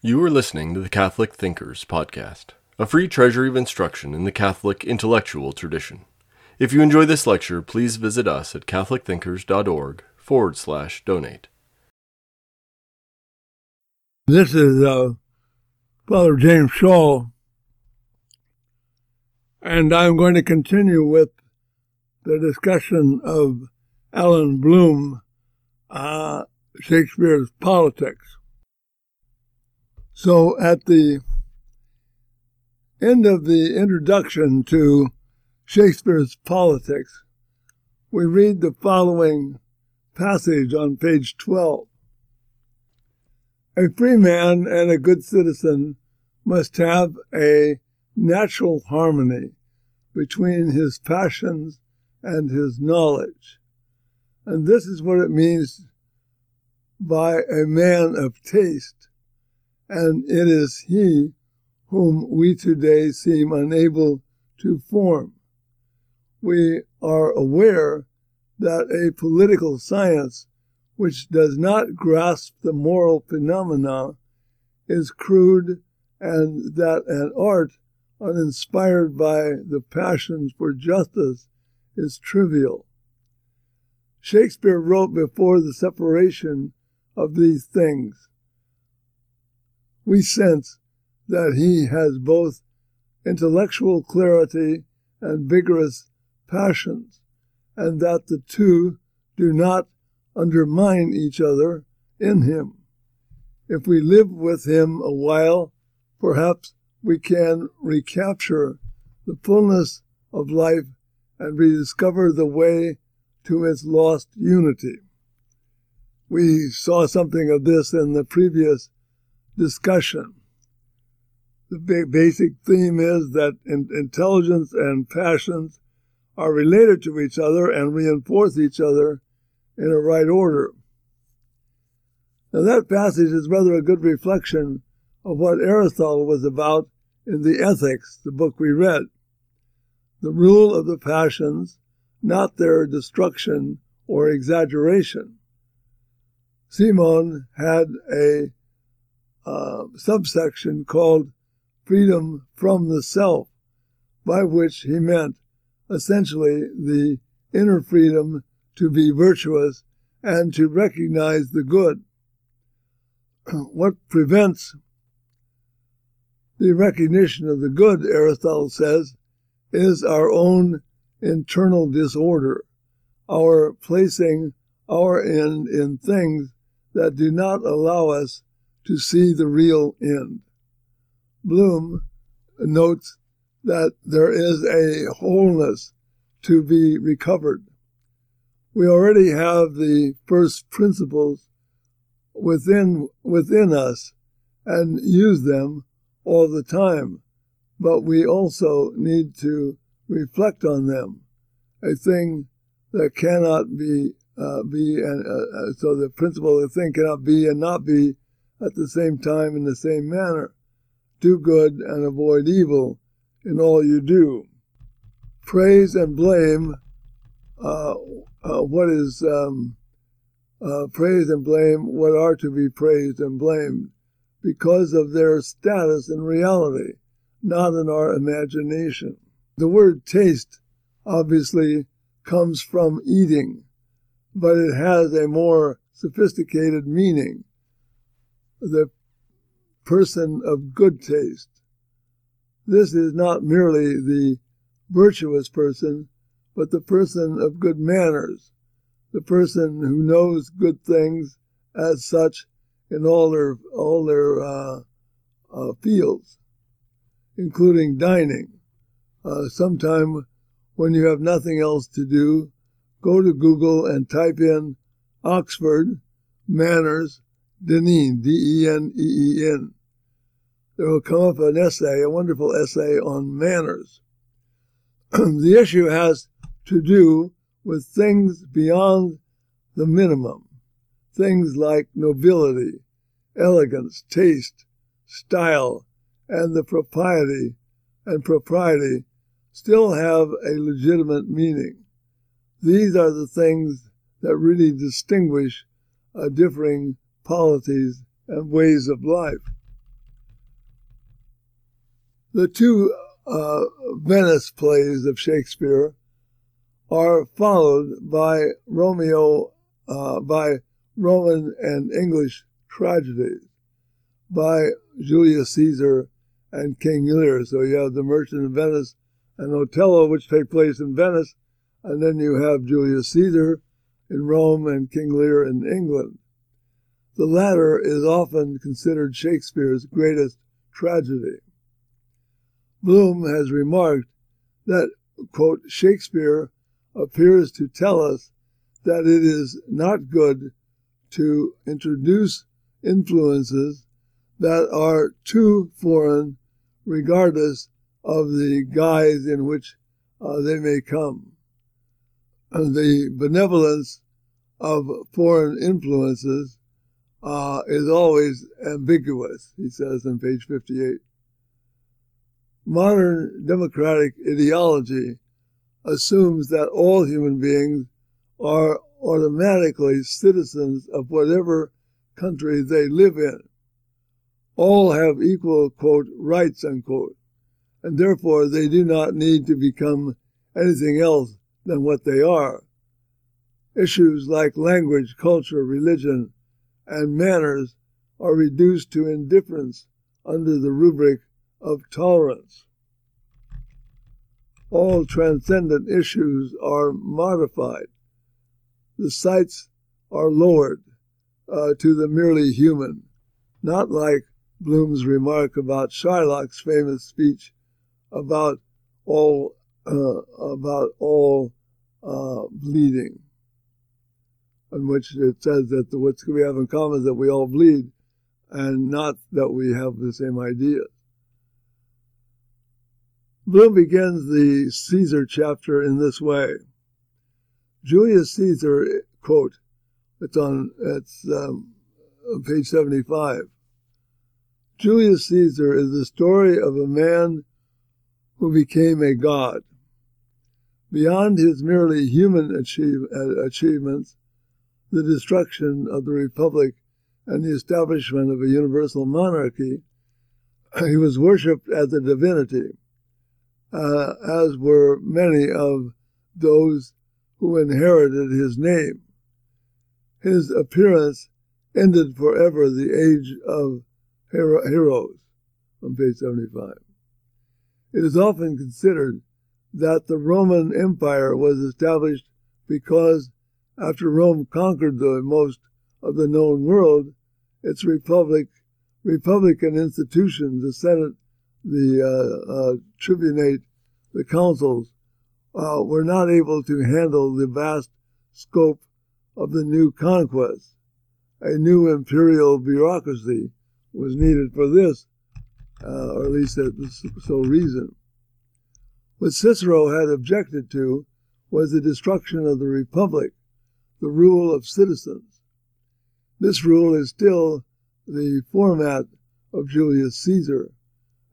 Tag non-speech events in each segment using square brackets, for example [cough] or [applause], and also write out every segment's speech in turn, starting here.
You are listening to the Catholic Thinkers Podcast, a free treasury of instruction in the Catholic intellectual tradition. If you enjoy this lecture, please visit us at catholicthinkers.org forward slash donate. This is uh, Father James Schall, and I'm going to continue with the discussion of Allan Bloom, uh, Shakespeare's politics. So at the end of the introduction to Shakespeare's politics, we read the following passage on page 12. A free man and a good citizen must have a natural harmony between his passions and his knowledge. And this is what it means by a man of taste and it is he whom we today seem unable to form. We are aware that a political science which does not grasp the moral phenomena is crude and that an art uninspired by the passions for justice is trivial. Shakespeare wrote before the separation of these things we sense that he has both intellectual clarity and vigorous passions, and that the two do not undermine each other in him. If we live with him a while, perhaps we can recapture the fullness of life and rediscover the way to its lost unity. We saw something of this in the previous discussion. The basic theme is that in- intelligence and passions are related to each other and reinforce each other in a right order. Now, that passage is rather a good reflection of what Aristotle was about in the Ethics, the book we read. The rule of the passions, not their destruction or exaggeration. Simon had a uh, subsection called freedom from the self, by which he meant essentially the inner freedom to be virtuous and to recognize the good. [clears throat] what prevents the recognition of the good, Aristotle says, is our own internal disorder, our placing our end in things that do not allow us to see the real end. Bloom notes that there is a wholeness to be recovered. We already have the first principles within within us and use them all the time, but we also need to reflect on them, a thing that cannot be uh, be and uh, uh, so the principle of the thing cannot be and not be at the same time in the same manner. Do good and avoid evil in all you do. Praise and blame uh, uh, what is um, uh, praise and blame what are to be praised and blamed because of their status in reality, not in our imagination. The word taste obviously comes from eating, but it has a more sophisticated meaning the person of good taste. This is not merely the virtuous person, but the person of good manners, the person who knows good things as such in all their all their uh, uh, fields, including dining. Uh, sometime when you have nothing else to do, go to Google and type in Oxford manners Deneen, D-E-N-E-E-N. There will come up an essay, a wonderful essay on manners. [clears throat] the issue has to do with things beyond the minimum, things like nobility, elegance, taste, style, and the propriety and propriety still have a legitimate meaning. These are the things that really distinguish a differing polities and ways of life. The two uh, Venice plays of Shakespeare are followed by Romeo, uh, by Roman and English tragedies, by Julius Caesar and King Lear. So you have The Merchant of Venice and Othello, which take place in Venice, and then you have Julius Caesar in Rome and King Lear in England. The latter is often considered Shakespeare's greatest tragedy. Bloom has remarked that, quote, Shakespeare appears to tell us that it is not good to introduce influences that are too foreign, regardless of the guise in which uh, they may come. The benevolence of foreign influences uh, is always ambiguous, he says on page 58. Modern democratic ideology assumes that all human beings are automatically citizens of whatever country they live in. All have equal, quote, rights, unquote, and therefore they do not need to become anything else than what they are. Issues like language, culture, religion, and manners are reduced to indifference under the rubric of tolerance. All transcendent issues are modified. The sights are lowered uh, to the merely human, not like Bloom's remark about Shylock's famous speech about all uh, about all uh, bleeding, in which it says that the, what we have in common is that we all bleed, and not that we have the same ideas. Bloom begins the Caesar chapter in this way. Julius Caesar, quote, it's on it's um, page 75. Julius Caesar is the story of a man who became a god. Beyond his merely human achieve, uh, achievements, the destruction of the republic and the establishment of a universal monarchy, he was worshipped as a divinity uh, as were many of those who inherited his name. His appearance ended forever the age of hero- heroes on page 75. It is often considered that the Roman Empire was established because after Rome conquered the most of the known world, its republic, republican institutions, the Senate, the uh, uh, tribunate, the councils, uh, were not able to handle the vast scope of the new conquest. A new imperial bureaucracy was needed for this, uh, or at least that was so reason. What Cicero had objected to was the destruction of the republic, the rule of citizens. This rule is still the format of Julius Caesar,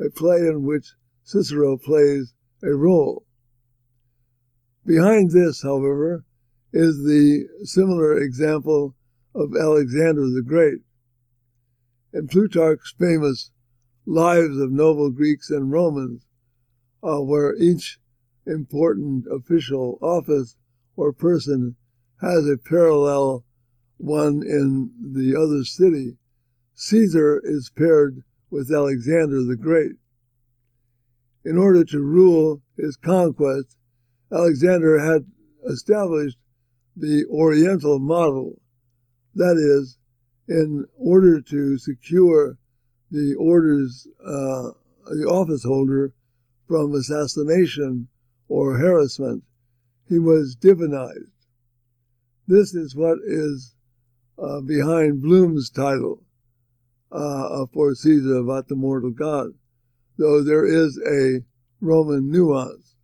a play in which Cicero plays a role. Behind this, however, is the similar example of Alexander the Great. In Plutarch's famous Lives of Noble Greeks and Romans, uh, where each important official office or person has a parallel one in the other city, Caesar is paired with Alexander the Great. In order to rule his conquest, Alexander had established the Oriental model. That is, in order to secure the orders, uh, the office holder from assassination or harassment, he was divinized. This is what is uh, behind Bloom's title uh, for Caesar about the mortal god, though there is a Roman nuance.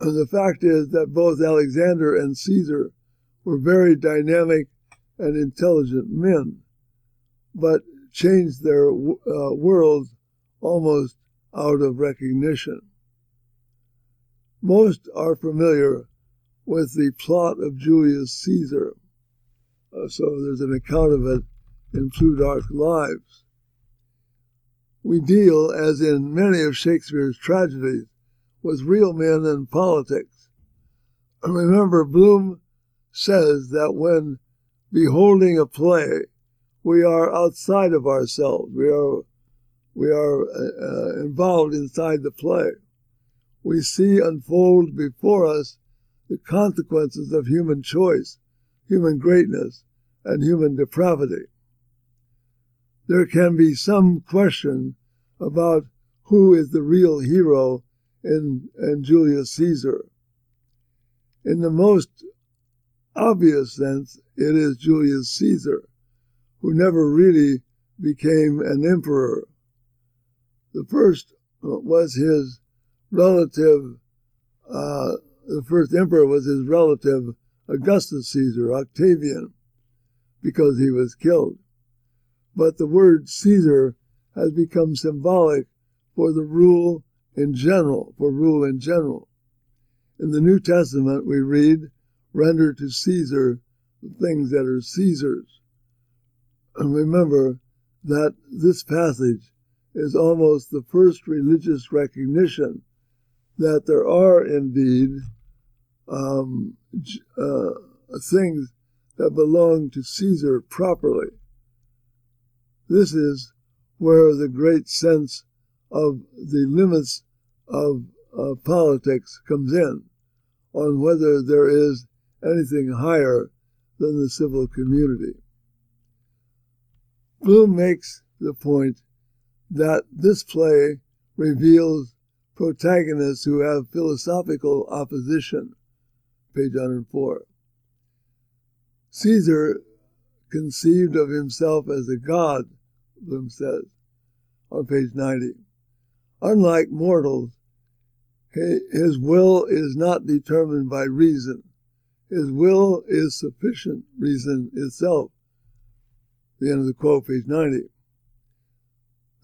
And the fact is that both Alexander and Caesar were very dynamic and intelligent men, but changed their uh, worlds almost out of recognition. Most are familiar with the plot of Julius Caesar, uh, so there's an account of it in Plutarch's Lives. we deal, as in many of Shakespeare's tragedies, with real men and politics. And remember, Bloom says that when beholding a play, we are outside of ourselves. We are we are uh, uh, involved inside the play. We see unfold before us the consequences of human choice, human greatness, and human depravity. There can be some question about who is the real hero in, in Julius Caesar. In the most obvious sense, it is Julius Caesar, who never really became an emperor. The first was his relative, uh, the first emperor was his relative Augustus Caesar, Octavian, because he was killed. But the word Caesar has become symbolic for the rule in general, for rule in general. In the New Testament, we read, render to Caesar the things that are Caesar's. And remember that this passage is almost the first religious recognition that there are indeed um, uh, things that belong to Caesar properly. This is where the great sense of the limits of uh, politics comes in, on whether there is anything higher than the civil community. Bloom makes the point that this play reveals protagonists who have philosophical opposition, page 104. Caesar conceived of himself as a god, Bloom says, on page 90. Unlike mortals, his will is not determined by reason. His will is sufficient reason itself. The end of the quote, page 90.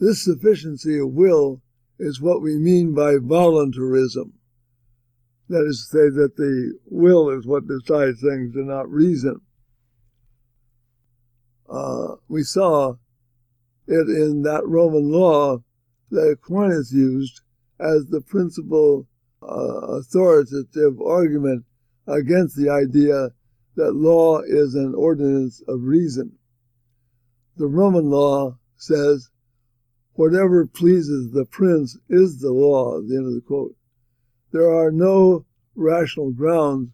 This sufficiency of will is what we mean by voluntarism. That is to say, that the will is what decides things and not reason. Uh, we saw it in that Roman law that Aquinas used as the principal uh, authoritative argument against the idea that law is an ordinance of reason. The Roman law says, whatever pleases the prince is the law, the end of the quote. There are no rational grounds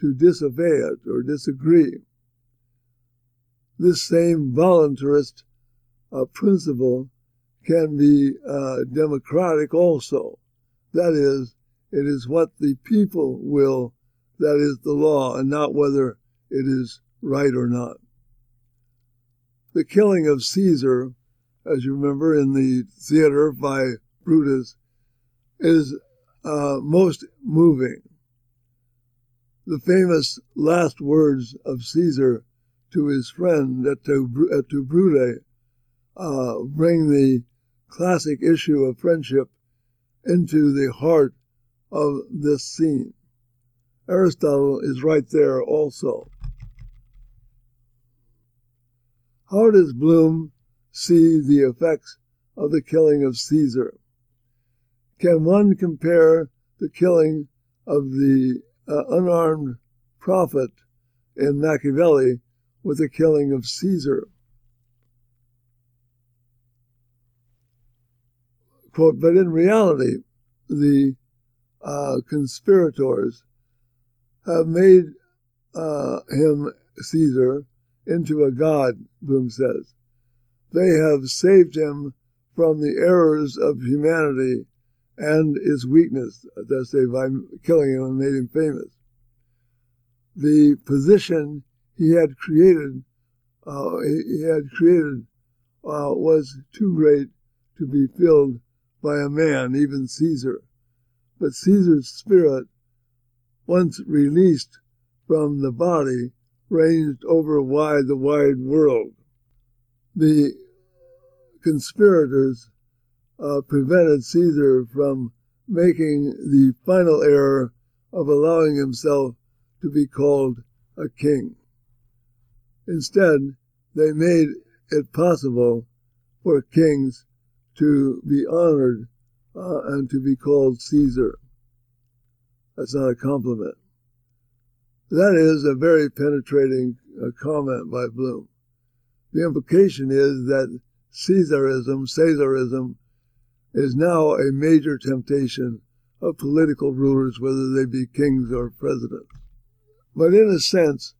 to disobey it or disagree. This same voluntarist uh, principle can be uh, democratic also. That is, it is what the people will that is the law and not whether it is right or not. The killing of Caesar, as you remember in the theater by Brutus, is uh, most moving. The famous last words of Caesar to his friend to Brute uh, bring the classic issue of friendship into the heart of this scene. Aristotle is right there also. How does Bloom see the effects of the killing of Caesar? Can one compare the killing of the uh, unarmed prophet in Machiavelli with the killing of Caesar? Quote, but in reality, the uh, conspirators have made uh, him, Caesar, into a god, Bloom says. They have saved him from the errors of humanity and his weakness, that's say, by killing him and made him famous. The position he had created, uh, he, he, had created, uh, was too great to be filled by a man, even Caesar. But Caesar's spirit, once released from the body, ranged over wide the wide world. The conspirators uh, prevented Caesar from making the final error of allowing himself to be called a king. Instead, they made it possible for kings to be honored uh, and to be called Caesar. That's not a compliment. That is a very penetrating uh, comment by Bloom. The implication is that Caesarism, Caesarism, is now a major temptation of political rulers, whether they be kings or presidents. But in a sense,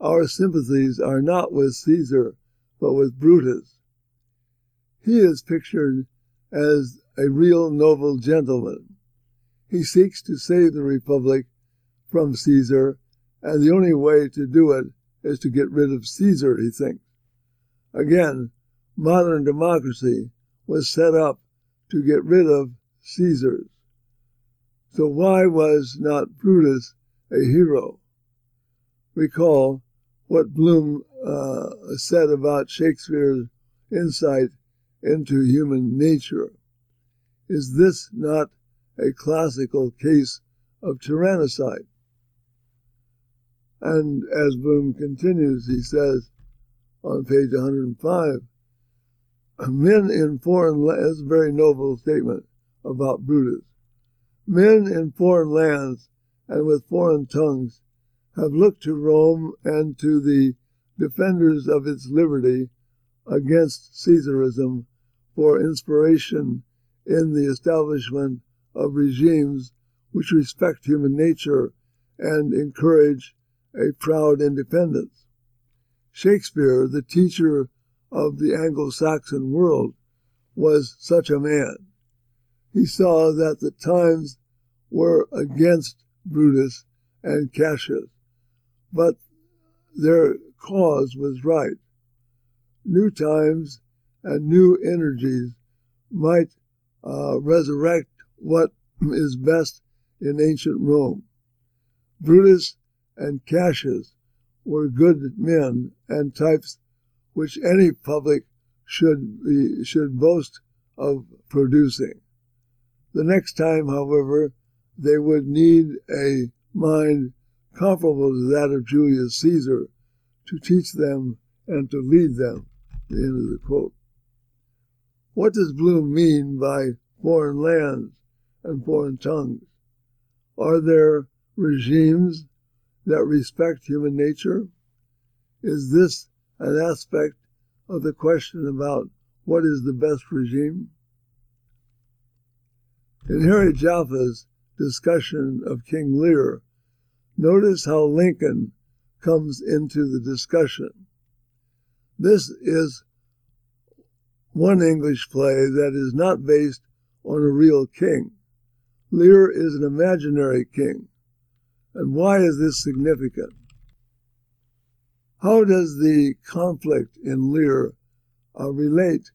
our sympathies are not with Caesar, but with Brutus. He is pictured as a real noble gentleman. He seeks to save the Republic from Caesar, and the only way to do it is to get rid of Caesar, he thinks. Again, modern democracy was set up to get rid of Caesars. So why was not Brutus a hero? Recall what Bloom uh, said about Shakespeare's insight into human nature. Is this not a classical case of tyrannicide? And as Bloom continues, he says on page 105, men in foreign lands, very noble statement about Brutus. Men in foreign lands and with foreign tongues have looked to Rome and to the defenders of its liberty against Caesarism for inspiration in the establishment of regimes which respect human nature and encourage a proud independence. Shakespeare, the teacher of the Anglo Saxon world, was such a man. He saw that the times were against Brutus and Cassius, but their cause was right. New times and new energies might uh, resurrect what is best in ancient Rome. Brutus and Cassius were good men and types which any public should be, should boast of producing. The next time, however, they would need a mind comparable to that of Julius Caesar to teach them and to lead them. The end of the quote. What does Bloom mean by foreign lands and foreign tongues? Are there regimes that respect human nature? Is this an aspect of the question about what is the best regime? In Harry Jaffa's discussion of King Lear, notice how Lincoln comes into the discussion. This is one English play that is not based on a real king. Lear is an imaginary king. And why is this significant? How does the conflict in Lear uh, relate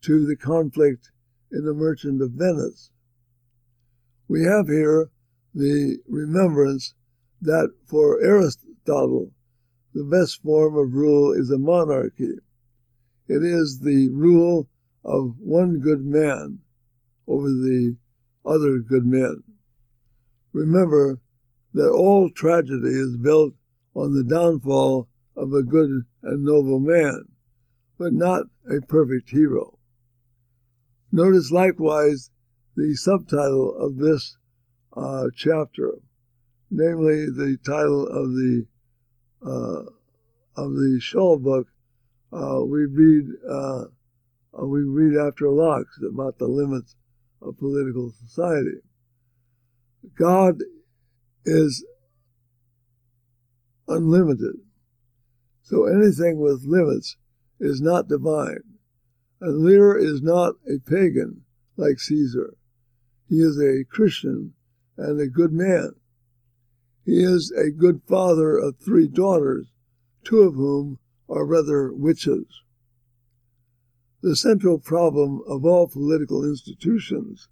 to the conflict in The Merchant of Venice? We have here the remembrance that for Aristotle, the best form of rule is a monarchy. It is the rule of one good man over the other good men. Remember that all tragedy is built on the downfall of a good and noble man, but not a perfect hero. Notice likewise the subtitle of this uh, chapter, namely the title of the uh, of the Schall book. Uh, we read uh, uh, we read after Locke about the limits of political society. God is unlimited. So anything with limits is not divine. And Lear is not a pagan like Caesar. He is a Christian and a good man. He is a good father of three daughters, two of whom are rather witches. The central problem of all political institutions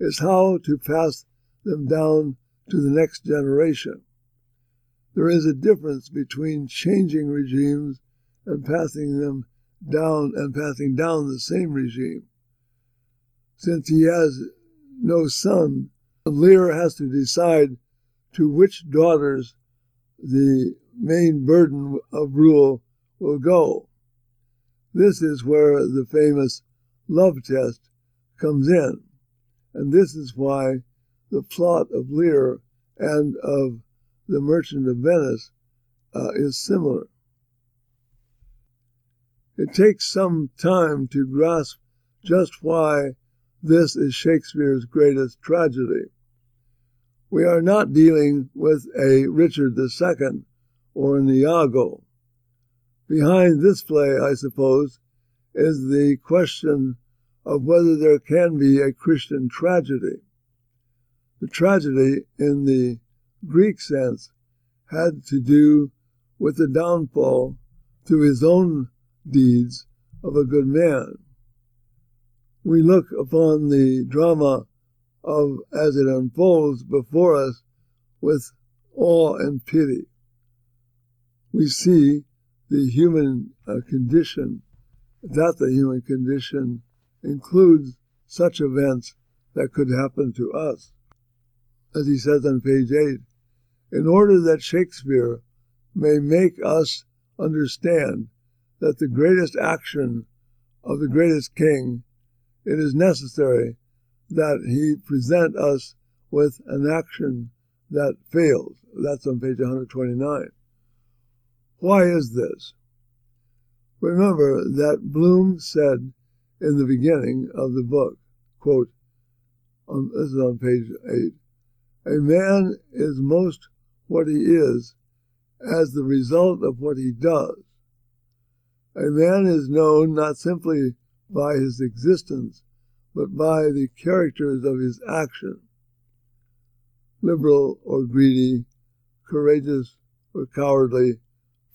is how to pass them down to the next generation. There is a difference between changing regimes and passing them down and passing down the same regime. Since he has no son, Lear has to decide to which daughters the main burden of rule will go. This is where the famous love test comes in. And this is why the plot of Lear and of The Merchant of Venice uh, is similar. It takes some time to grasp just why this is Shakespeare's greatest tragedy. We are not dealing with a Richard II or an Iago. Behind this play, I suppose, is the question of whether there can be a Christian tragedy. The tragedy, in the Greek sense, had to do with the downfall through his own deeds of a good man. We look upon the drama of as it unfolds before us with awe and pity. We see the human uh, condition, that the human condition includes such events that could happen to us. As he says on page 8, in order that Shakespeare may make us understand that the greatest action of the greatest king, it is necessary that he present us with an action that fails. That's on page 129. Why is this? Remember that Bloom said in the beginning of the book, quote, on, this is on page 8, a man is most what he is as the result of what he does. A man is known not simply by his existence, but by the characters of his action. Liberal or greedy, courageous or cowardly,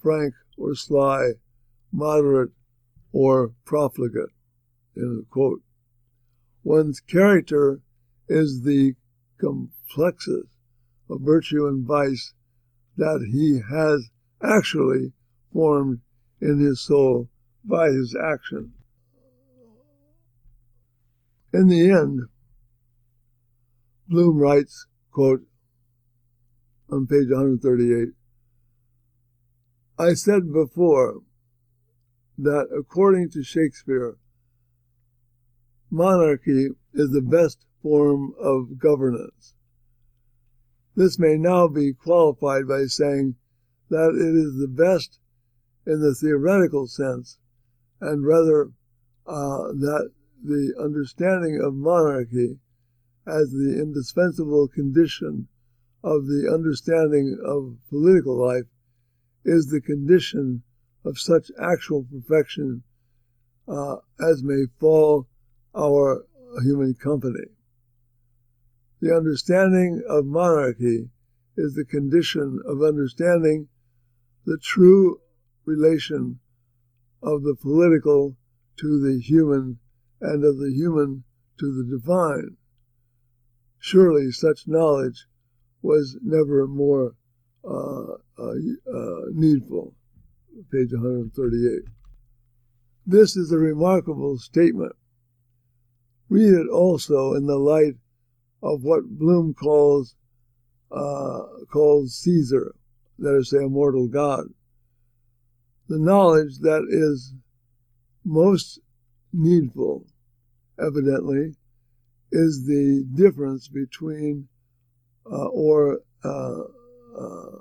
frank or sly, moderate or profligate. One's character is the complexus of virtue and vice that he has actually formed in his soul by his action. In the end, Bloom writes, quote, on page 138, I said before that according to Shakespeare, monarchy is the best form of governance. This may now be qualified by saying that it is the best in the theoretical sense, and rather uh, that the understanding of monarchy as the indispensable condition of the understanding of political life is the condition of such actual perfection uh, as may fall our human company. The understanding of monarchy is the condition of understanding the true relation of the political to the human and of the human to the divine. Surely such knowledge was never more uh, uh, uh, needful. Page 138. This is a remarkable statement. Read it also in the light of what Bloom calls uh, calls Caesar, that is, a mortal god. The knowledge that is most needful, evidently, is the difference between uh, or uh, uh,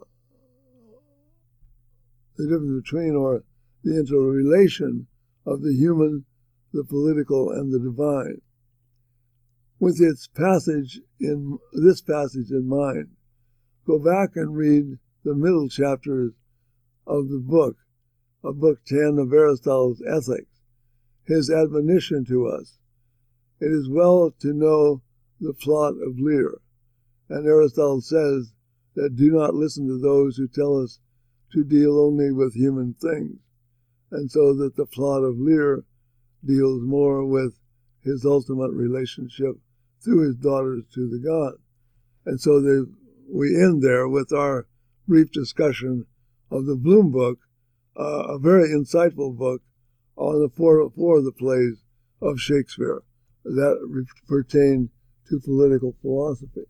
the difference between or the interrelation of the human, the political, and the divine. With its passage in this passage in mind, go back and read the middle chapters of the book, of Book 10 of Aristotle's Ethics, his admonition to us. It is well to know the plot of Lear, and Aristotle says that do not listen to those who tell us to deal only with human things, and so that the plot of Lear deals more with his ultimate relationship through his daughters to the god. And so we end there with our brief discussion of the Bloom book, uh, a very insightful book on the four, four of the plays of Shakespeare that pertain to political philosophy.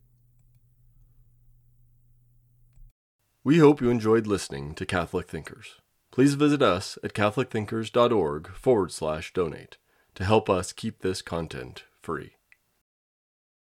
We hope you enjoyed listening to Catholic Thinkers. Please visit us at catholicthinkers.org forward slash donate to help us keep this content free.